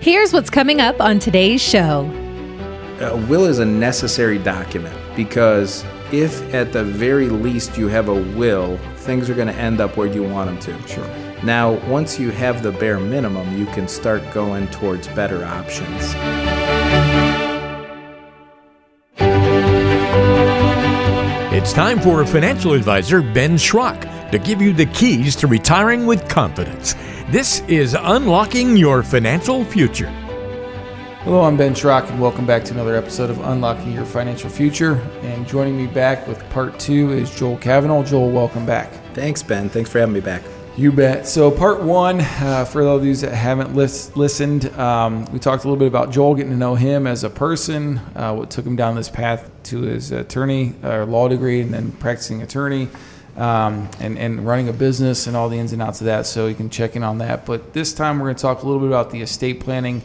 Here's what's coming up on today's show. A will is a necessary document because if at the very least you have a will, things are going to end up where you want them to. Sure. Now, once you have the bare minimum, you can start going towards better options. It's time for financial advisor Ben Schrock to give you the keys to retiring with confidence. This is Unlocking Your Financial Future. Hello, I'm Ben Schrock, and welcome back to another episode of Unlocking Your Financial Future. And joining me back with part two is Joel Cavanaugh. Joel, welcome back. Thanks, Ben. Thanks for having me back. You bet. So, part one, uh, for those of you that haven't lis- listened, um, we talked a little bit about Joel, getting to know him as a person, uh, what took him down this path to his attorney or law degree, and then practicing attorney, um, and, and running a business and all the ins and outs of that. So, you can check in on that. But this time, we're going to talk a little bit about the estate planning,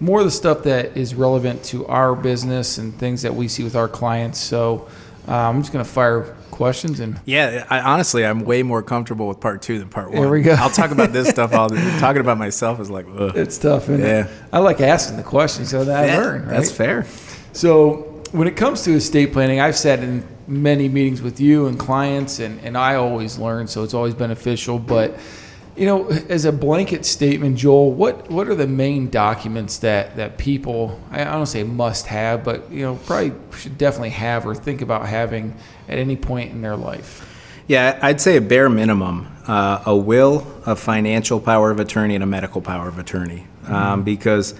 more of the stuff that is relevant to our business and things that we see with our clients. So, uh, I'm just going to fire questions and Yeah, I, honestly, I'm way more comfortable with part two than part one. There we go. I'll talk about this stuff all the Talking about myself is like, ugh. it's tough. Isn't Yeah. it? I like asking the questions so that I learn. Right? That's fair. So when it comes to estate planning, I've sat in many meetings with you and clients, and, and I always learn, so it's always beneficial. But you know, as a blanket statement, Joel, what what are the main documents that that people I don't say must have, but you know, probably should definitely have or think about having at any point in their life? Yeah, I'd say a bare minimum uh, a will, a financial power of attorney, and a medical power of attorney. Um, because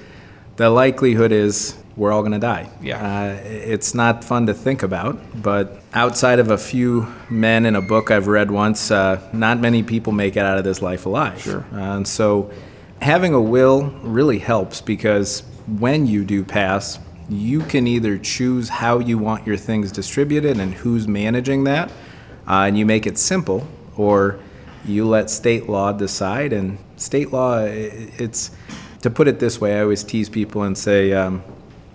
the likelihood is we're all going to die. Yeah. Uh, it's not fun to think about, but outside of a few men in a book I've read once, uh, not many people make it out of this life alive. Sure. Uh, and so having a will really helps because when you do pass, you can either choose how you want your things distributed and who's managing that, uh, and you make it simple, or you let state law decide. And state law, it's to put it this way, I always tease people and say, um,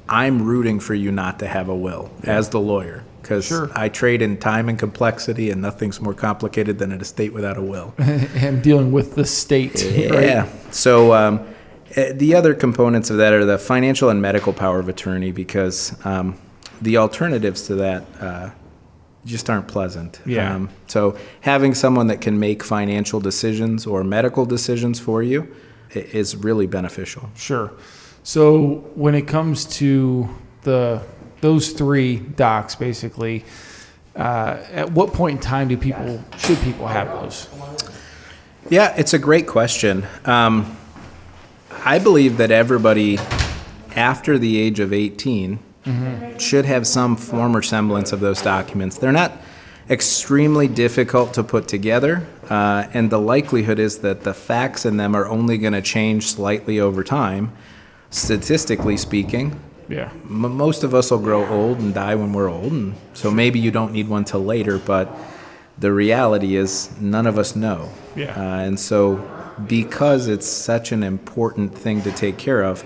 I'm rooting for you not to have a will as the lawyer. Because Sure. I trade in time and complexity, and nothing's more complicated than an estate without a will. and dealing with the state. Yeah. Right? So um, eh, the other components of that are the financial and medical power of attorney because um, the alternatives to that uh, just aren't pleasant. Yeah. Um, so having someone that can make financial decisions or medical decisions for you is really beneficial. Sure. So when it comes to the those three docs, basically, uh, at what point in time do people should people have those? Yeah, it's a great question. Um, I believe that everybody after the age of 18 should have some form or semblance of those documents. They're not extremely difficult to put together, uh, and the likelihood is that the facts in them are only going to change slightly over time, statistically speaking. Yeah. M- most of us will grow old and die when we're old, and so maybe you don't need one till later. But the reality is, none of us know. Yeah. Uh, and so, because it's such an important thing to take care of,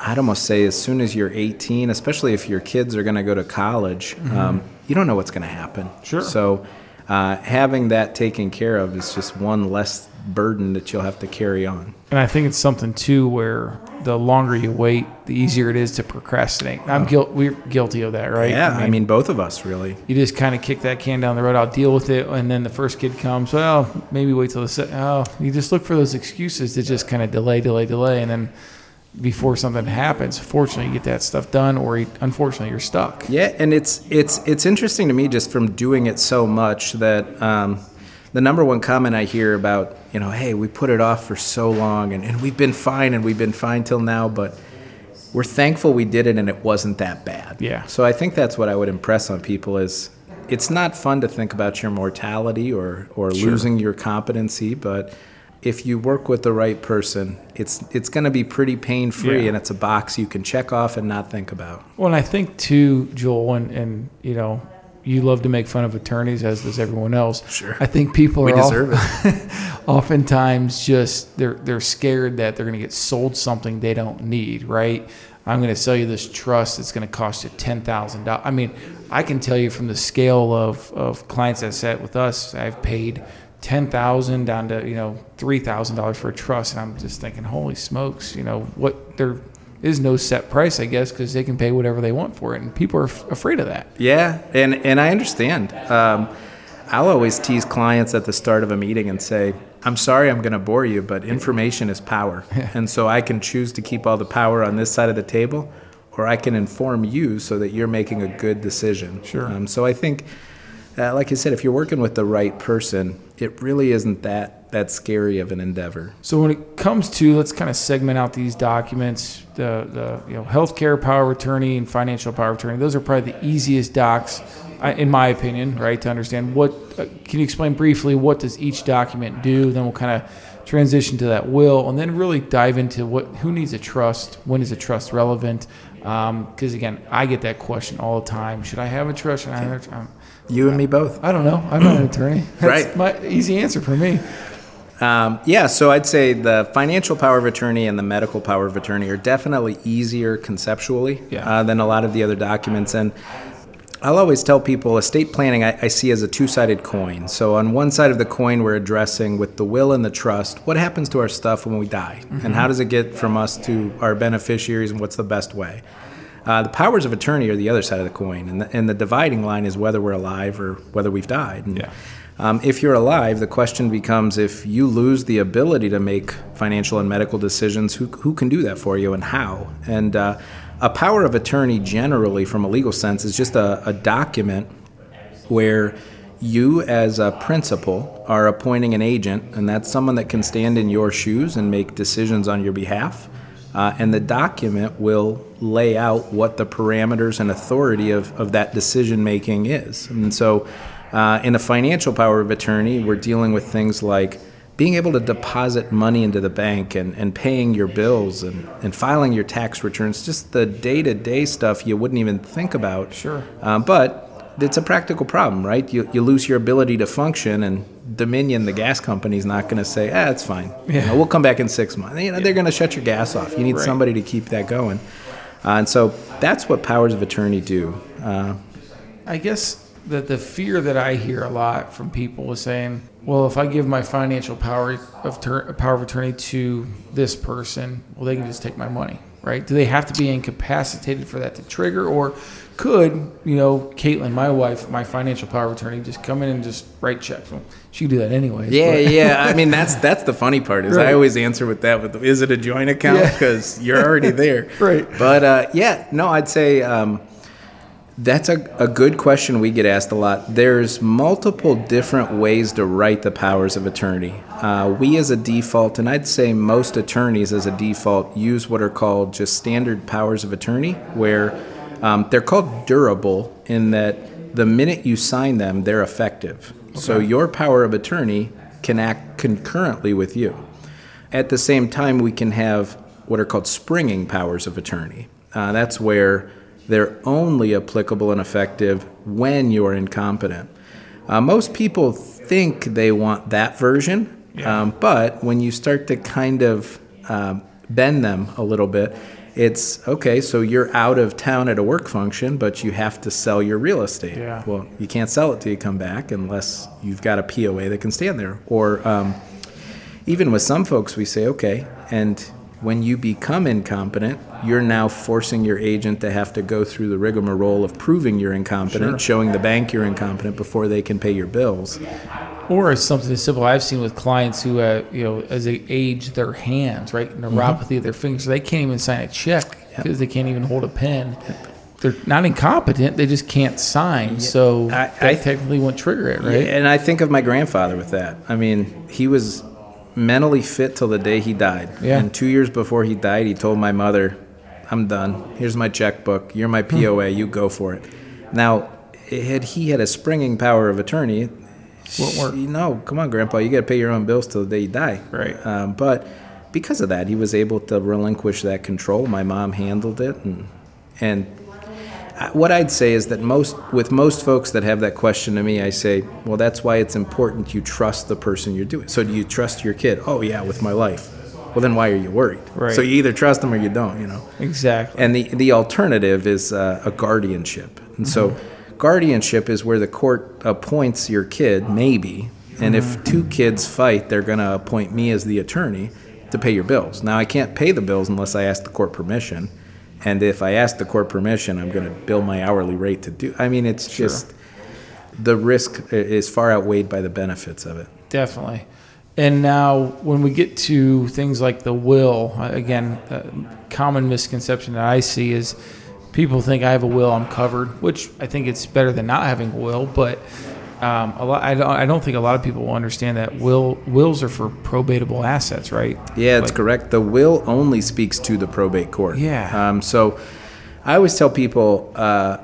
I'd almost say as soon as you're 18, especially if your kids are going to go to college, um, you don't know what's going to happen. Mm-hmm. Sure. So, uh, having that taken care of is just one less burden that you'll have to carry on. And I think it's something too where the longer you wait, the easier it is to procrastinate. I'm guilt. We're guilty of that, right? Yeah, I mean, both of us really. you just kind of kick that can down the road. I'll deal with it, and then the first kid comes. Well, maybe wait till the se- oh. You just look for those excuses to just kind of delay, delay, delay, and then before something happens, fortunately, you get that stuff done, or unfortunately, you're stuck. Yeah, and it's it's it's interesting to me just from doing it so much that um, the number one comment I hear about you know, hey, we put it off for so long and, and we've been fine and we've been fine till now, but we're thankful we did it and it wasn't that bad. Yeah. So I think that's what I would impress on people is it's not fun to think about your mortality or or losing your competency, but if you work with the right person, it's it's going to be pretty pain free Yeah. and it's a box you can check off and not think about. Well, and I think too, Joel, and, and you know, you love to make fun of attorneys, as does everyone else. Sure. I think people We are deserve it. oftentimes just they're they're scared that they're going to get sold something they don't need. Right? I'm going to sell you this trust. It's going to cost you ten thousand dollars. I mean, I can tell you from the scale of of clients that sat with us, I've paid ten thousand down to you know three thousand dollars for a trust, and I'm just thinking, holy smokes, you know what? There is no set price, I guess, because they can pay whatever they want for it, and people are f- afraid of that. Yeah, and and I understand. Um, I'll always tease clients at the start of a meeting and say, "I'm sorry, I'm going to bore you, but information is power, and so I can choose to keep all the power on this side of the table, or I can inform you so that you're making a good decision." Sure. Um, so I think, uh, like I said, if you're working with the right person, it really isn't that that scary of an endeavor. So when it comes to let's kind of segment out these documents, the the you know healthcare power of attorney and financial power of attorney. Those are probably the easiest docs, in my opinion, right? To understand what uh, can you explain briefly what does each document do? Then we'll kind of transition to that will, and then really dive into what who needs a trust, when is a trust relevant? Because again, I get that question all the time. Should I have a trust? Should I have a trust? You and me both. I don't know. I'm not an attorney. That's Right. My easy answer for me. Um, yeah, so I'd say the financial power of attorney and the medical power of attorney are definitely easier conceptually Yeah. uh, than a lot of the other documents. And I'll always tell people estate planning I, I see as a two sided coin. So on one side of the coin, we're addressing with the will and the trust what happens to our stuff when we die, and how does it get from us to our beneficiaries, and what's the best way. Uh, the powers of attorney are the other side of the coin, and the, and the dividing line is whether we're alive or whether we've died. And, Yeah. Um, if you're alive, the question becomes if you lose the ability to make financial and medical decisions, who, who can do that for you and how? And uh, a power of attorney, generally, from a legal sense, is just a, a document where you, as a principal, are appointing an agent, and that's someone that can stand in your shoes and make decisions on your behalf. Uh, and the document will lay out what the parameters and authority of, of that decision making is. And so, uh, in a financial power of attorney, we're dealing with things like being able to deposit money into the bank and, and paying your bills and, and filing your tax returns, just the day to day stuff you wouldn't even think about. Sure. Uh, but it's a practical problem, right? You, you lose your ability to function, and Dominion, the gas company, is not going to say, ah, it's fine. You know, we'll come back in six months. You know, They're going to shut your gas off. You need Right. somebody to keep that going. Uh, and so that's what powers of attorney do. Uh, I guess the the fear that I hear a lot from people is saying, "Well, if I give my financial power of tur- power of attorney to this person, well, they can just take my money, right? Do they have to be incapacitated for that to trigger, or could you know, Caitlin, my wife, my financial power of attorney, just come in and just write checks? Well, she can do that anyways. Yeah, yeah. I mean, that's that's the funny part is I always answer with that. With the, is it a joint account? Yeah. Because you're already there. Right. But uh, yeah, no, I'd say um, that's a, a good question we get asked a lot. There's multiple different ways to write the powers of attorney. Uh, we, as a default, and I'd say most attorneys, as a default, use what are called just standard powers of attorney, where um, they're called durable in that the minute you sign them, they're effective. So your power of attorney can act concurrently with you. At the same time, we can have what are called springing powers of attorney. Uh, that's where they're only applicable and effective when you're incompetent. Uh, most people think they want that version, um, but when you start to kind of um, bend them a little bit, it's okay, so you're out of town at a work function, but you have to sell your real estate. Yeah. Well, you can't sell it till you come back unless you've got a POA that can stand there. Or um, even with some folks, we say, okay, and when you become incompetent, you're now forcing your agent to have to go through the rigmarole of proving you're incompetent, showing the bank you're incompetent before they can pay your bills. Or something as simple I've seen with clients who, uh, you know, as they age their hands, right, neuropathy of their fingers, they can't even sign a check because they can't even hold a pen. They're not incompetent; they just can't sign. So I- I- technically won't trigger it, right? Yeah, And I think of my grandfather with that. I mean, he was mentally fit till the day he died. Yeah. And two years before he died, he told my mother, I'm done. Here's my checkbook. You're my POA. You go for it. Now, had he had a springing power of attorney, Won't work. she- No, come on, Grandpa. You got to pay your own bills till the day you die. Right. Um, but because of that, he was able to relinquish that control. My mom handled it, and and what I'd say is that most with most folks that have that question to me, I say, well, that's why it's important you trust the person you're doing. So do you trust your kid? Oh yeah, with my life. Well, then why are you worried? Right. So you either trust them or you don't. You know. Exactly. And the, the alternative is uh, a guardianship. And so, guardianship is where the court appoints your kid, maybe, And if two kids fight, they're going to appoint me as the attorney to pay your bills. Now, I can't pay the bills unless I ask the court permission. And if I ask the court permission, I'm going to bill my hourly rate to do. I mean, it's just the risk is far outweighed by the benefits of it. Definitely. And now, when we get to things like the will, uh, again, a common misconception that I see is people think I have a will, I'm covered, which I think it's better than not having a will. But um, a lot, I don't, I don't think a lot of people will understand that will wills are for probatable assets, right? Yeah, it's Like- correct. The will only speaks to the probate court. Yeah. Um, so I always tell people uh,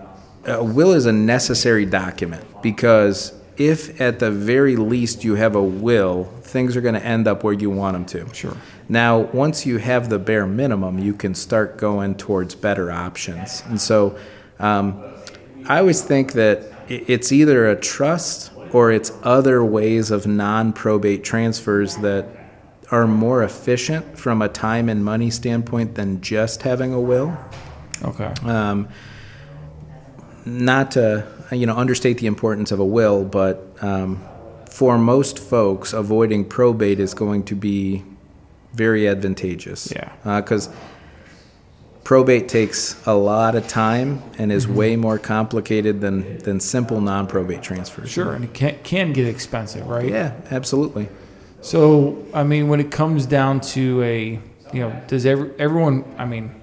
a will is a necessary document because if at the very least you have a will, things are going to end up where you want them to. Sure. Now, once you have the bare minimum, you can start going towards better options. And so um, I always think that it's either a trust or it's other ways of non probate transfers that are more efficient from a time and money standpoint than just having a will. Okay. Um, not to you know understate the importance of a will, but um, for most folks, avoiding probate is going to be very advantageous. Yeah. Because probate takes a lot of time and is way mm-hmm. more complicated than than simple non-probate transfers. Sure, and it can, can get expensive, right? Yeah, absolutely. So, I mean, when it comes down to a, you know, does every, everyone, I mean,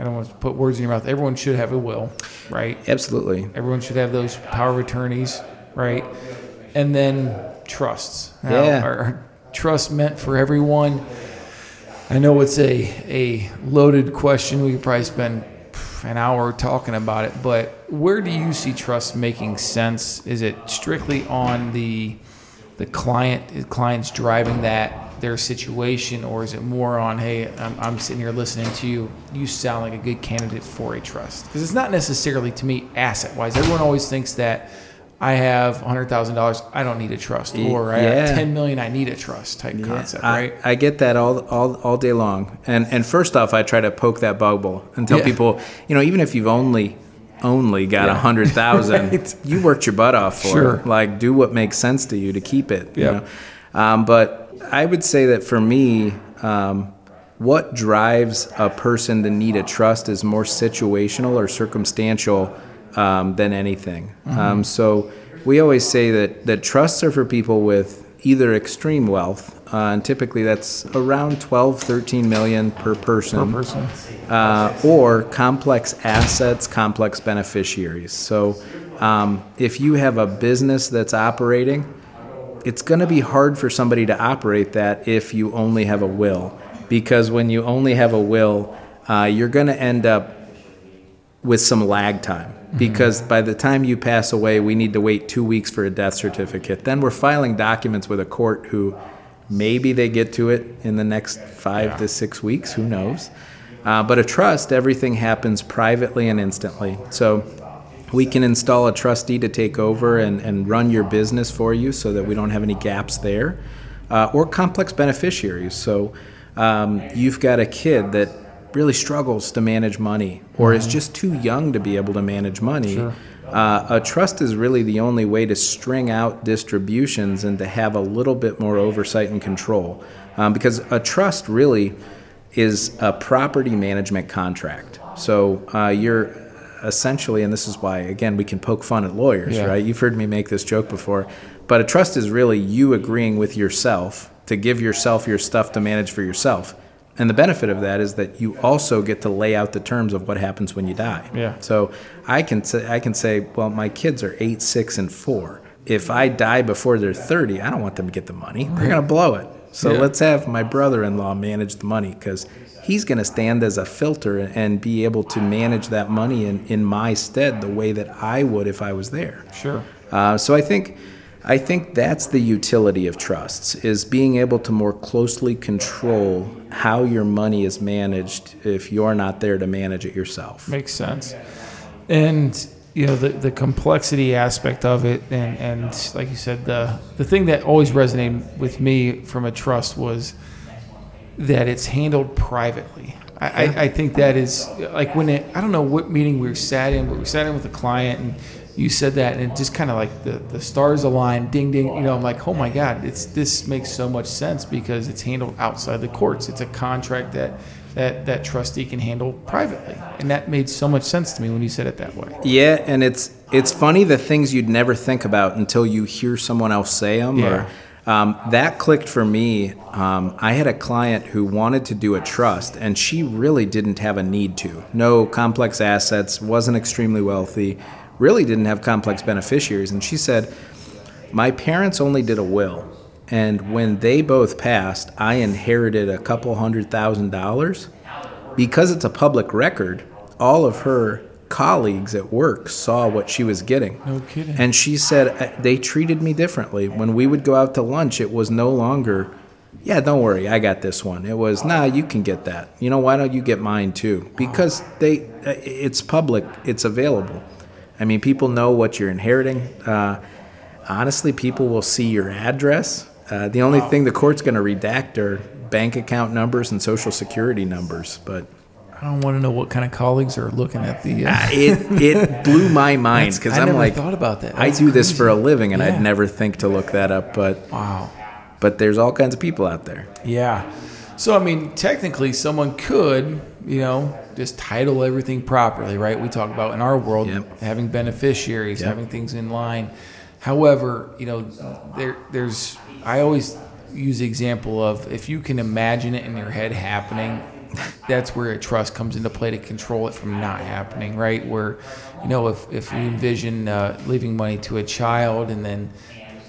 I don't want to put words in your mouth, everyone should have a will, right? Absolutely. Everyone should have those power of attorneys, right? And then trusts. Now, Yeah. Are, are trusts meant for everyone? I know it's a, a loaded question. We could probably spend an hour talking about it, but where do you see trust making sense? Is it strictly on the the client, the client's driving that their situation, or is it more on, hey, I'm, I'm sitting here listening to you, you sound like a good candidate for a trust? Because it's not necessarily to me asset wise. Everyone always thinks that I have $100,000, I don't need a trust, or I Yeah. have 10 million, I need a trust type concept, I, right? I get that all, all all day long. And and first off, I try to poke that bubble and tell Yeah. people, you know, even if you've only only got a Yeah. hundred thousand, Right. you worked your butt off for Sure. it. Like, do what makes sense to you to keep it. you know? Um, but I would say that for me, um, what drives a person to need a trust is more situational or circumstantial um, than anything. Um, so we always say that, that trusts are for people with either extreme wealth, uh, and typically that's around 12, 13 million per person, Per person. uh, or complex assets, complex beneficiaries. So um, if you have a business that's operating, it's going to be hard for somebody to operate that if you only have a will. Because when you only have a will, uh, you're going to end up with some lag time. Because by the time you pass away, we need to wait two weeks for a death certificate. Then we're filing documents with a court who maybe they get to it in the next five Yeah. to six weeks, who knows. Uh, but a trust, everything happens privately and instantly. So we can install a trustee to take over and, and run your business for you so that we don't have any gaps there. Uh, or complex beneficiaries. So um, you've got a kid that really struggles to manage money or is just too young to be able to manage money. Uh, a trust is really the only way to string out distributions and to have a little bit more oversight and control. Um, because a trust really is a property management contract. So uh, you're essentially, and this is why, again, we can poke fun at lawyers, Yeah. right? You've heard me make this joke before. But a trust is really you agreeing with yourself to give yourself your stuff to manage for yourself. And the benefit of that is that you also get to lay out the terms of what happens when you die. Yeah. So I can say, I can say, well, my kids are eight, six, and four. If I die before they're 30, I don't want them to get the money. They're going to blow it. So Yeah. let's have my brother-in-law manage the money because he's going to stand as a filter and be able to manage that money in, in my stead the way that I would if I was there. Sure. Uh, so I think I think that's the utility of trusts is being able to more closely control how your money is managed if you're not there to manage it yourself. Makes sense. And you know the, the complexity aspect of it, and, and like you said, the the thing that always resonated with me from a trust was that it's handled privately. I, I, I think that is like when it. I don't know what meeting we were sat in, but we sat in with a client, and you said that, and it just kind of like the, the stars align, ding ding. You know, I'm like, oh my god, it's this makes so much sense because it's handled outside the courts. It's a contract that that that trustee can handle privately, and that made so much sense to me when you said it that way. Yeah, and it's it's funny the things you'd never think about until you hear someone else say them. Yeah. Or, um, that clicked for me. Um, I had a client who wanted to do a trust, and she really didn't have a need to. No complex assets, wasn't extremely wealthy, really didn't have complex beneficiaries. And she said, My parents only did a will. And when they both passed, I inherited a couple hundred thousand dollars. Because it's a public record, all of her colleagues at work saw what she was getting. No kidding. And she said uh, they treated me differently. When we would go out to lunch, it was no longer, yeah, don't worry, I got this one. It was, nah, you can get that. You know, why don't you get mine too? Because they, uh, it's public, it's available. I mean, people know what you're inheriting. Uh, honestly, people will see your address. Uh, the only thing the court's going to redact are bank account numbers and social security numbers. But I don't want to know what kind of colleagues are looking at the. Uh, it it blew my mind because I I'm never like, thought about that. I That's do this for a living, and Yeah. I'd never think to look that up. But wow. but there's all kinds of people out there. Yeah. So I mean, technically, someone could, you know, just title everything properly, right? We talk about in our world Yep. having beneficiaries, Yep. having things in line. However, you know, there there's I always use the example of if you can imagine it in your head happening, that's where a trust comes into play to control it from not happening, right? Where, you know, if if you envision uh, leaving money to a child and then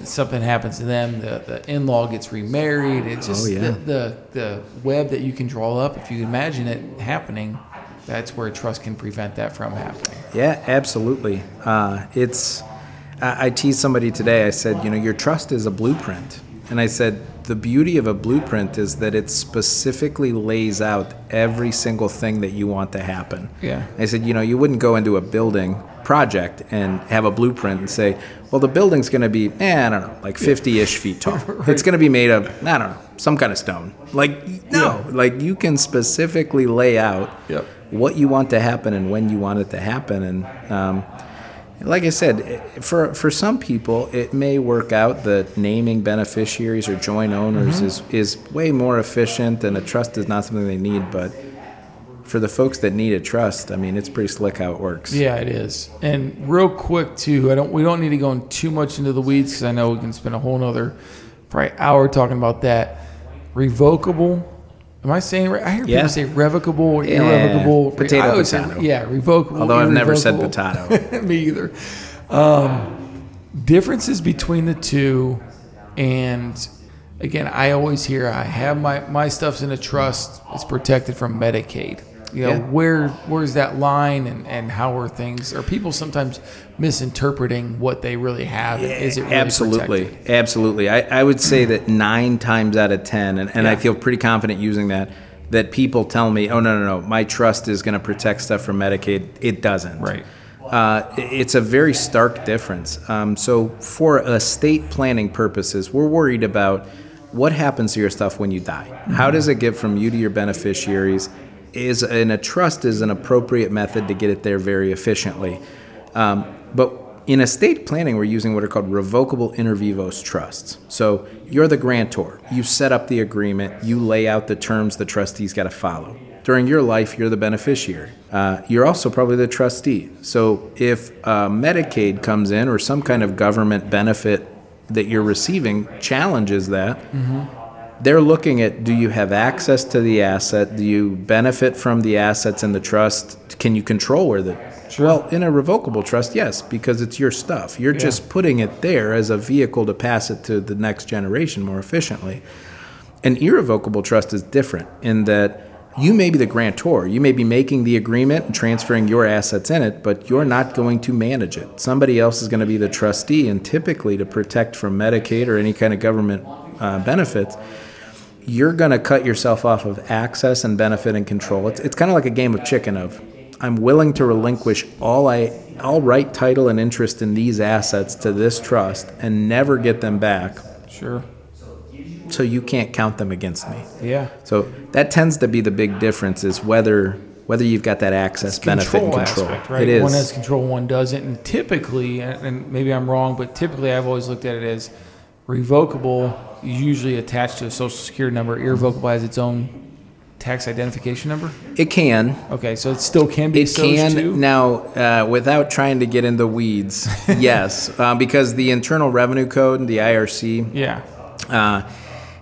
something happens to them, the, the in-law gets remarried. It's just Oh, yeah. the, the the web that you can draw up. If you imagine it happening, that's where trust can prevent that from happening. Yeah, absolutely. Uh, it's. I, I teased somebody today. I said, you know, your trust is a blueprint, and I said the beauty of a blueprint is that it specifically lays out every single thing that you want to happen. Yeah. I said, you know, you wouldn't go into a building project and have a blueprint and say, well, the building's going to be, eh, I don't know, like 50-ish feet tall. It's going to be made of, I don't know, some kind of stone. Like, no, like you can specifically lay out Yep. What you want to happen and when you want it to happen. And um, like I said, for for some people, it may work out that naming beneficiaries or joint owners is is way more efficient, and a trust is not something they need. But for the folks that need a trust, I mean, it's pretty slick how it works. Yeah, it is. And real quick too, I don't. We don't need to go in too much into the weeds because I know we can spend a whole nother probably hour talking about that. Revocable. Am I saying right? I hear Yeah. people say revocable Yeah. irrevocable. Potato, always say- yeah, revocable. Although I've never said potato. Me either. Um, differences between the two, and again, I always hear I have my my stuff's in a trust. It's protected from Medicaid. You know Yeah. where where's that line, and and how are things? Are people sometimes misinterpreting what they really have? and is it really absolutely, protected? absolutely. I, I would say that nine times out of ten, and, and I feel pretty confident using that. That people tell me, "Oh no, no, no, my trust is going to protect stuff from Medicaid." It doesn't. Right. Uh, it's a very stark difference. Um, so, for estate planning purposes, we're worried about what happens to your stuff when you die. How does it get from you to your beneficiaries? Is and a trust is an appropriate method to get it there very efficiently. Um, but in estate planning, we're using what are called revocable inter vivos trusts. So you're the grantor. You set up the agreement. You lay out the terms the trustee's got to follow. During your life, you're the beneficiary. Uh, you're also probably the trustee. So if uh, Medicaid comes in or some kind of government benefit that you're receiving challenges that, they're looking at do you have access to the asset? Do you benefit from the assets in the trust? Can you control where the well in a revocable trust? Yes, because it's your stuff. You're just putting it there as a vehicle to pass it to the next generation more efficiently. An irrevocable trust is different in that you may be the grantor. You may be making the agreement and transferring your assets in it, but you're not going to manage it. Somebody else is going to be the trustee, and typically to protect from Medicaid or any kind of government uh, benefits, you're going to cut yourself off of access and benefit and control. It's, it's kind of like a game of chicken of I'm willing to relinquish all I all right title and interest in these assets to this trust and never get them back Sure. so you can't count them against me. Yeah. So that tends to be the big difference is whether whether you've got that access benefit and control. aspect, right? It is. One has control, one doesn't. And typically, and maybe I'm wrong, but typically I've always looked at it as revocable is usually attached to a social security number. Irrevocable has its own tax identification number. it can. Okay, so it still can be It can too? now, uh, without trying to get in the weeds. yes, uh, because the Internal Revenue Code, the IRC, Yeah. uh,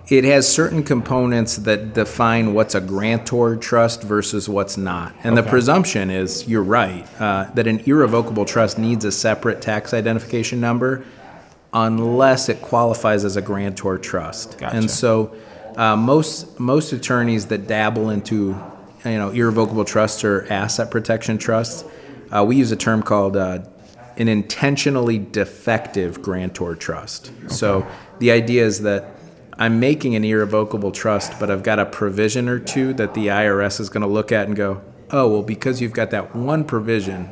it has certain components that define what's a grantor trust versus what's not. And the presumption is, you're right, uh, that an irrevocable trust needs a separate tax identification number unless it qualifies as a grantor trust. Gotcha. And so uh, most most attorneys that dabble into you know irrevocable trusts or asset protection trusts, uh, we use a term called uh, an intentionally defective grantor trust. So the idea is that I'm making an irrevocable trust, but I've got a provision or two that the IRS is going to look at and go, oh well, because you've got that one provision,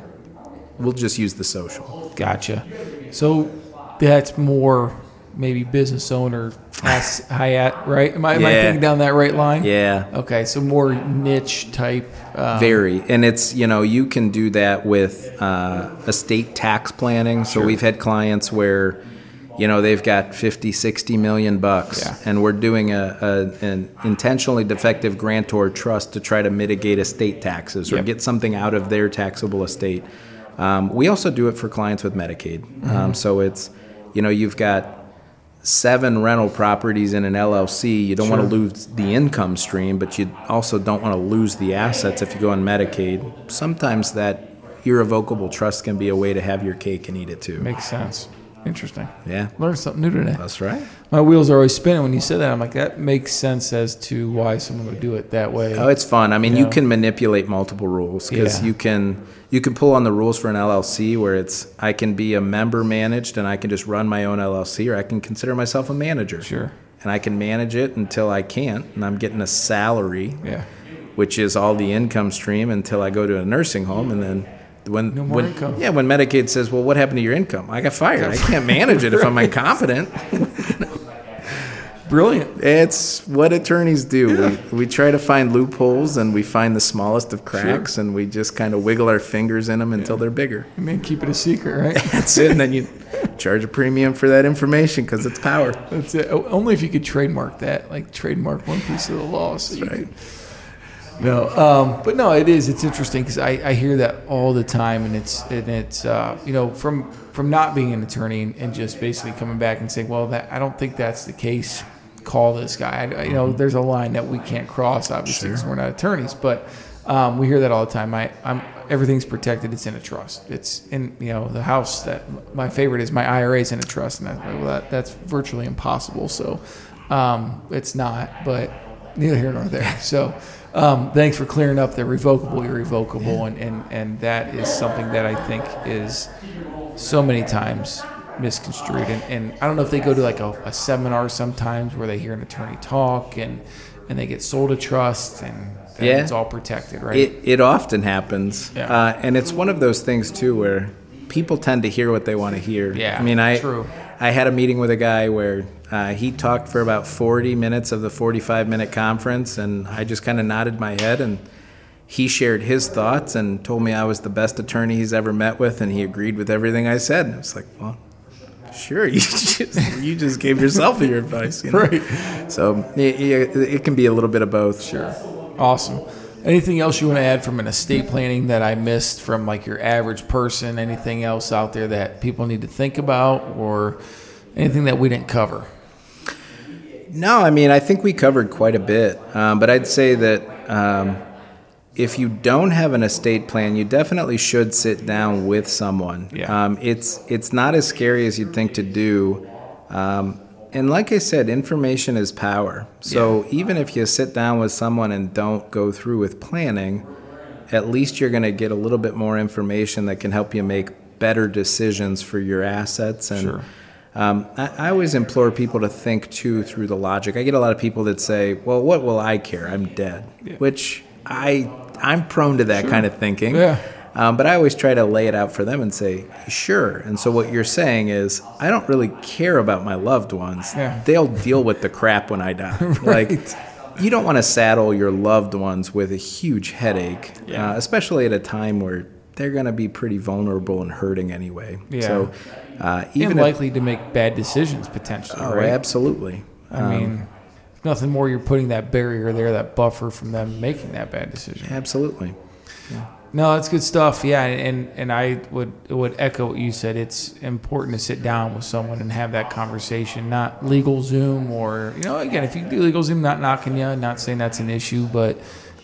we'll just use the social. Gotcha. So that's more maybe business owner Hayat, right? Am I, am I thinking down that right line? Yeah. Okay, so more niche type. Um, Very, and it's you know you can do that with uh, estate tax planning. So we've had clients where, you know, they've got 50, 60 million bucks, Yeah. and we're doing a, a an intentionally defective grantor trust to try to mitigate estate taxes or Yep. get something out of their taxable estate. Um, we also do it for clients with Medicaid. Mm-hmm. Um, so it's, you know, you've got seven rental properties in an LLC, you don't want to lose the income stream, but you also don't want to lose the assets if you go on Medicaid. Sometimes that irrevocable trust can be a way to have your cake and eat it too. Makes sense. Interesting. Yeah, Learned something new today. that's right. My wheels are always spinning when you said that. I'm like, that makes sense as to why someone would do it that way. Oh, it's fun. I mean, you Yeah. can manipulate multiple rules because Yeah. you can you can pull on the rules for an LLC where it's I can be a member managed and I can just run my own LLC, or I can consider myself a manager. Sure. And I can manage it until I can't, and I'm getting a salary. Yeah. which is all the income stream until I go to a nursing home, and then when No when income. yeah when Medicaid says, well, what happened to your income? I got fired. I can't manage it if I'm incompetent. Brilliant. It's what attorneys do. We, we try to find loopholes, and we find the smallest of cracks, and we just kind of wiggle our fingers in them until they're bigger. I mean, keep it a secret, right? That's it. And then you charge a premium for that information because it's power. That's it. Only if you could trademark that, like trademark one piece of the law. So you right. could- no, um, but no, it is. It's interesting because I, I hear that all the time, and it's and it's uh, you know from from not being an attorney and, and just basically coming back and saying, well, that I don't think that's the case. Call this guy. I, you know, there's a line that we can't cross, obviously, because we're not attorneys. But um, we hear that all the time. I, I'm everything's protected. It's in a trust. It's in you know the house that my favorite is my IRA is in a trust, and that, well, that that's virtually impossible. So um, it's not, but neither here nor there. So um, thanks for clearing up the revocable, irrevocable, and, and and that is something that I think is so many times misconstrued. And, and I don't know if they go to like a, a seminar sometimes where they hear an attorney talk and and they get sold a trust and Yeah. it's all protected, right? It it often happens, Yeah. uh, and it's one of those things too where people tend to hear what they want to hear. Yeah, I mean, I true. I had a meeting with a guy where uh, he talked for about 40 minutes of the 45 minute conference, and I just kind of nodded my head and. He shared his thoughts and told me I was the best attorney he's ever met with, and he agreed with everything I said. And I was like, well, sure, you just, you just gave yourself your advice, you know? Right. So it, it, it can be a little bit of both. Sure. Awesome. Anything else you want to add from an estate planning that I missed from like your average person? Anything else out there that people need to think about or anything that we didn't cover? No, I mean, I think we covered quite a bit. Um, but I'd say that um, if you don't have an estate plan, you definitely should sit down with someone. Yeah. Um, it's it's not as scary as you'd think to do. Um, and like I said, information is power. So even if you sit down with someone and don't go through with planning, at least you're going to get a little bit more information that can help you make better decisions for your assets. And Sure. Um, I, I always implore people to think too through the logic. I get a lot of people that say, "Well, what will I care? I'm dead," which I I'm prone to that kind of thinking. Yeah. Um, but I always try to lay it out for them and say, sure. And so what you're saying is, I don't really care about my loved ones. Yeah. They'll deal with the crap when I die. Like, you don't want to saddle your loved ones with a huge headache, Yeah. uh, especially at a time where they're going to be pretty vulnerable and hurting anyway. Yeah. So, uh, even and if- likely to make bad decisions potentially, oh, right? absolutely. I mean, nothing more. You're putting that barrier there, that buffer from them making that bad decision. Absolutely. No, that's good stuff. Yeah, and and I would would echo what you said. It's important to sit down with someone and have that conversation, not LegalZoom or you know, again, if you do LegalZoom, not knocking you, not saying that's an issue, but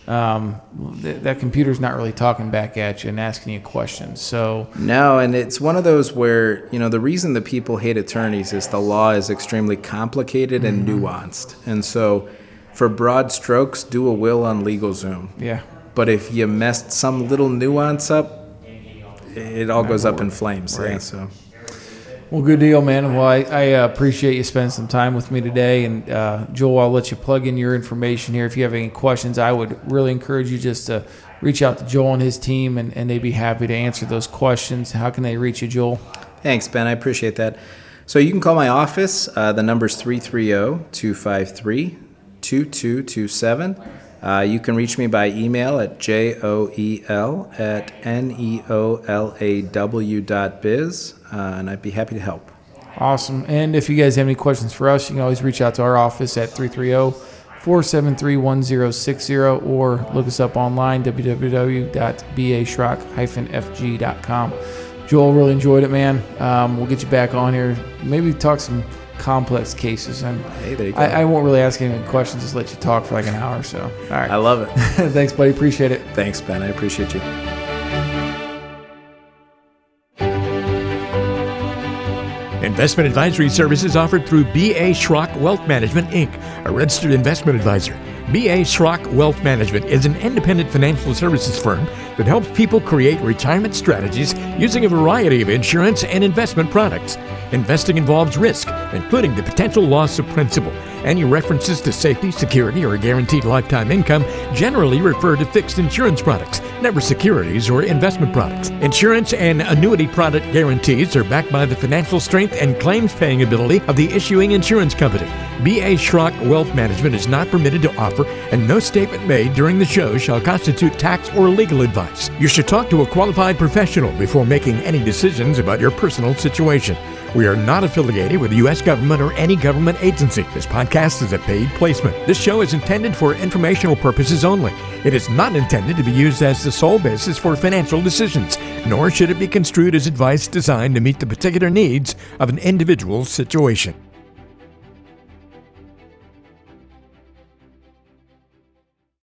um, th- that computer's not really talking back at you and asking you questions. So No, and it's one of those where, you know, the reason that people hate attorneys is the law is extremely complicated and nuanced. And so, for broad strokes, do a will on LegalZoom. yeah, But if you messed some little nuance up, it all goes up in flames. Yeah, Right. so. Well, good deal, man. Well, I, I uh, appreciate you spending some time with me today. And uh, Joel, I'll let you plug in your information here. If you have any questions, I would really encourage you just to reach out to Joel and his team, and, and they'd be happy to answer those questions. How can they reach you, Joel? Thanks, Ben. I appreciate that. So you can call my office. Uh, the number's 330 253 2227. Uh, you can reach me by email at joel at E neolaw dot biz, uh, and I'd be happy to help. Awesome. And if you guys have any questions for us, you can always reach out to our office at 330 473 1060 or look us up online, www.baschrock-fg.com. Joel, really enjoyed it, man. Um, we'll get you back on here. Maybe talk some complex cases. And Hey, there you go. I, I won't really ask any questions, just let you talk for like an hour or so. All right. I love it. Thanks, buddy. Appreciate it. Thanks, Ben. I appreciate you. Investment advisory services offered through B.A. Schrock Wealth Management, Inc., a registered investment advisor. B.A. Schrock Wealth Management is an independent financial services firm that helps people create retirement strategies using a variety of insurance and investment products. Investing involves risk, including the potential loss of principal. Any references to safety, security, or guaranteed lifetime income generally refer to fixed insurance products, never securities or investment products. Insurance and annuity product guarantees are backed by the financial strength and claims paying ability of the issuing insurance company. B.A. Schrock Wealth Management is not permitted to offer, and no statement made during the show shall constitute tax or legal advice. You should talk to a qualified professional before making any decisions about your personal situation. We are not affiliated with the U.S. government or any government agency. This podcast is a paid placement. This show is intended for informational purposes only. It is not intended to be used as the sole basis for financial decisions, nor should it be construed as advice designed to meet the particular needs of an individual's situation.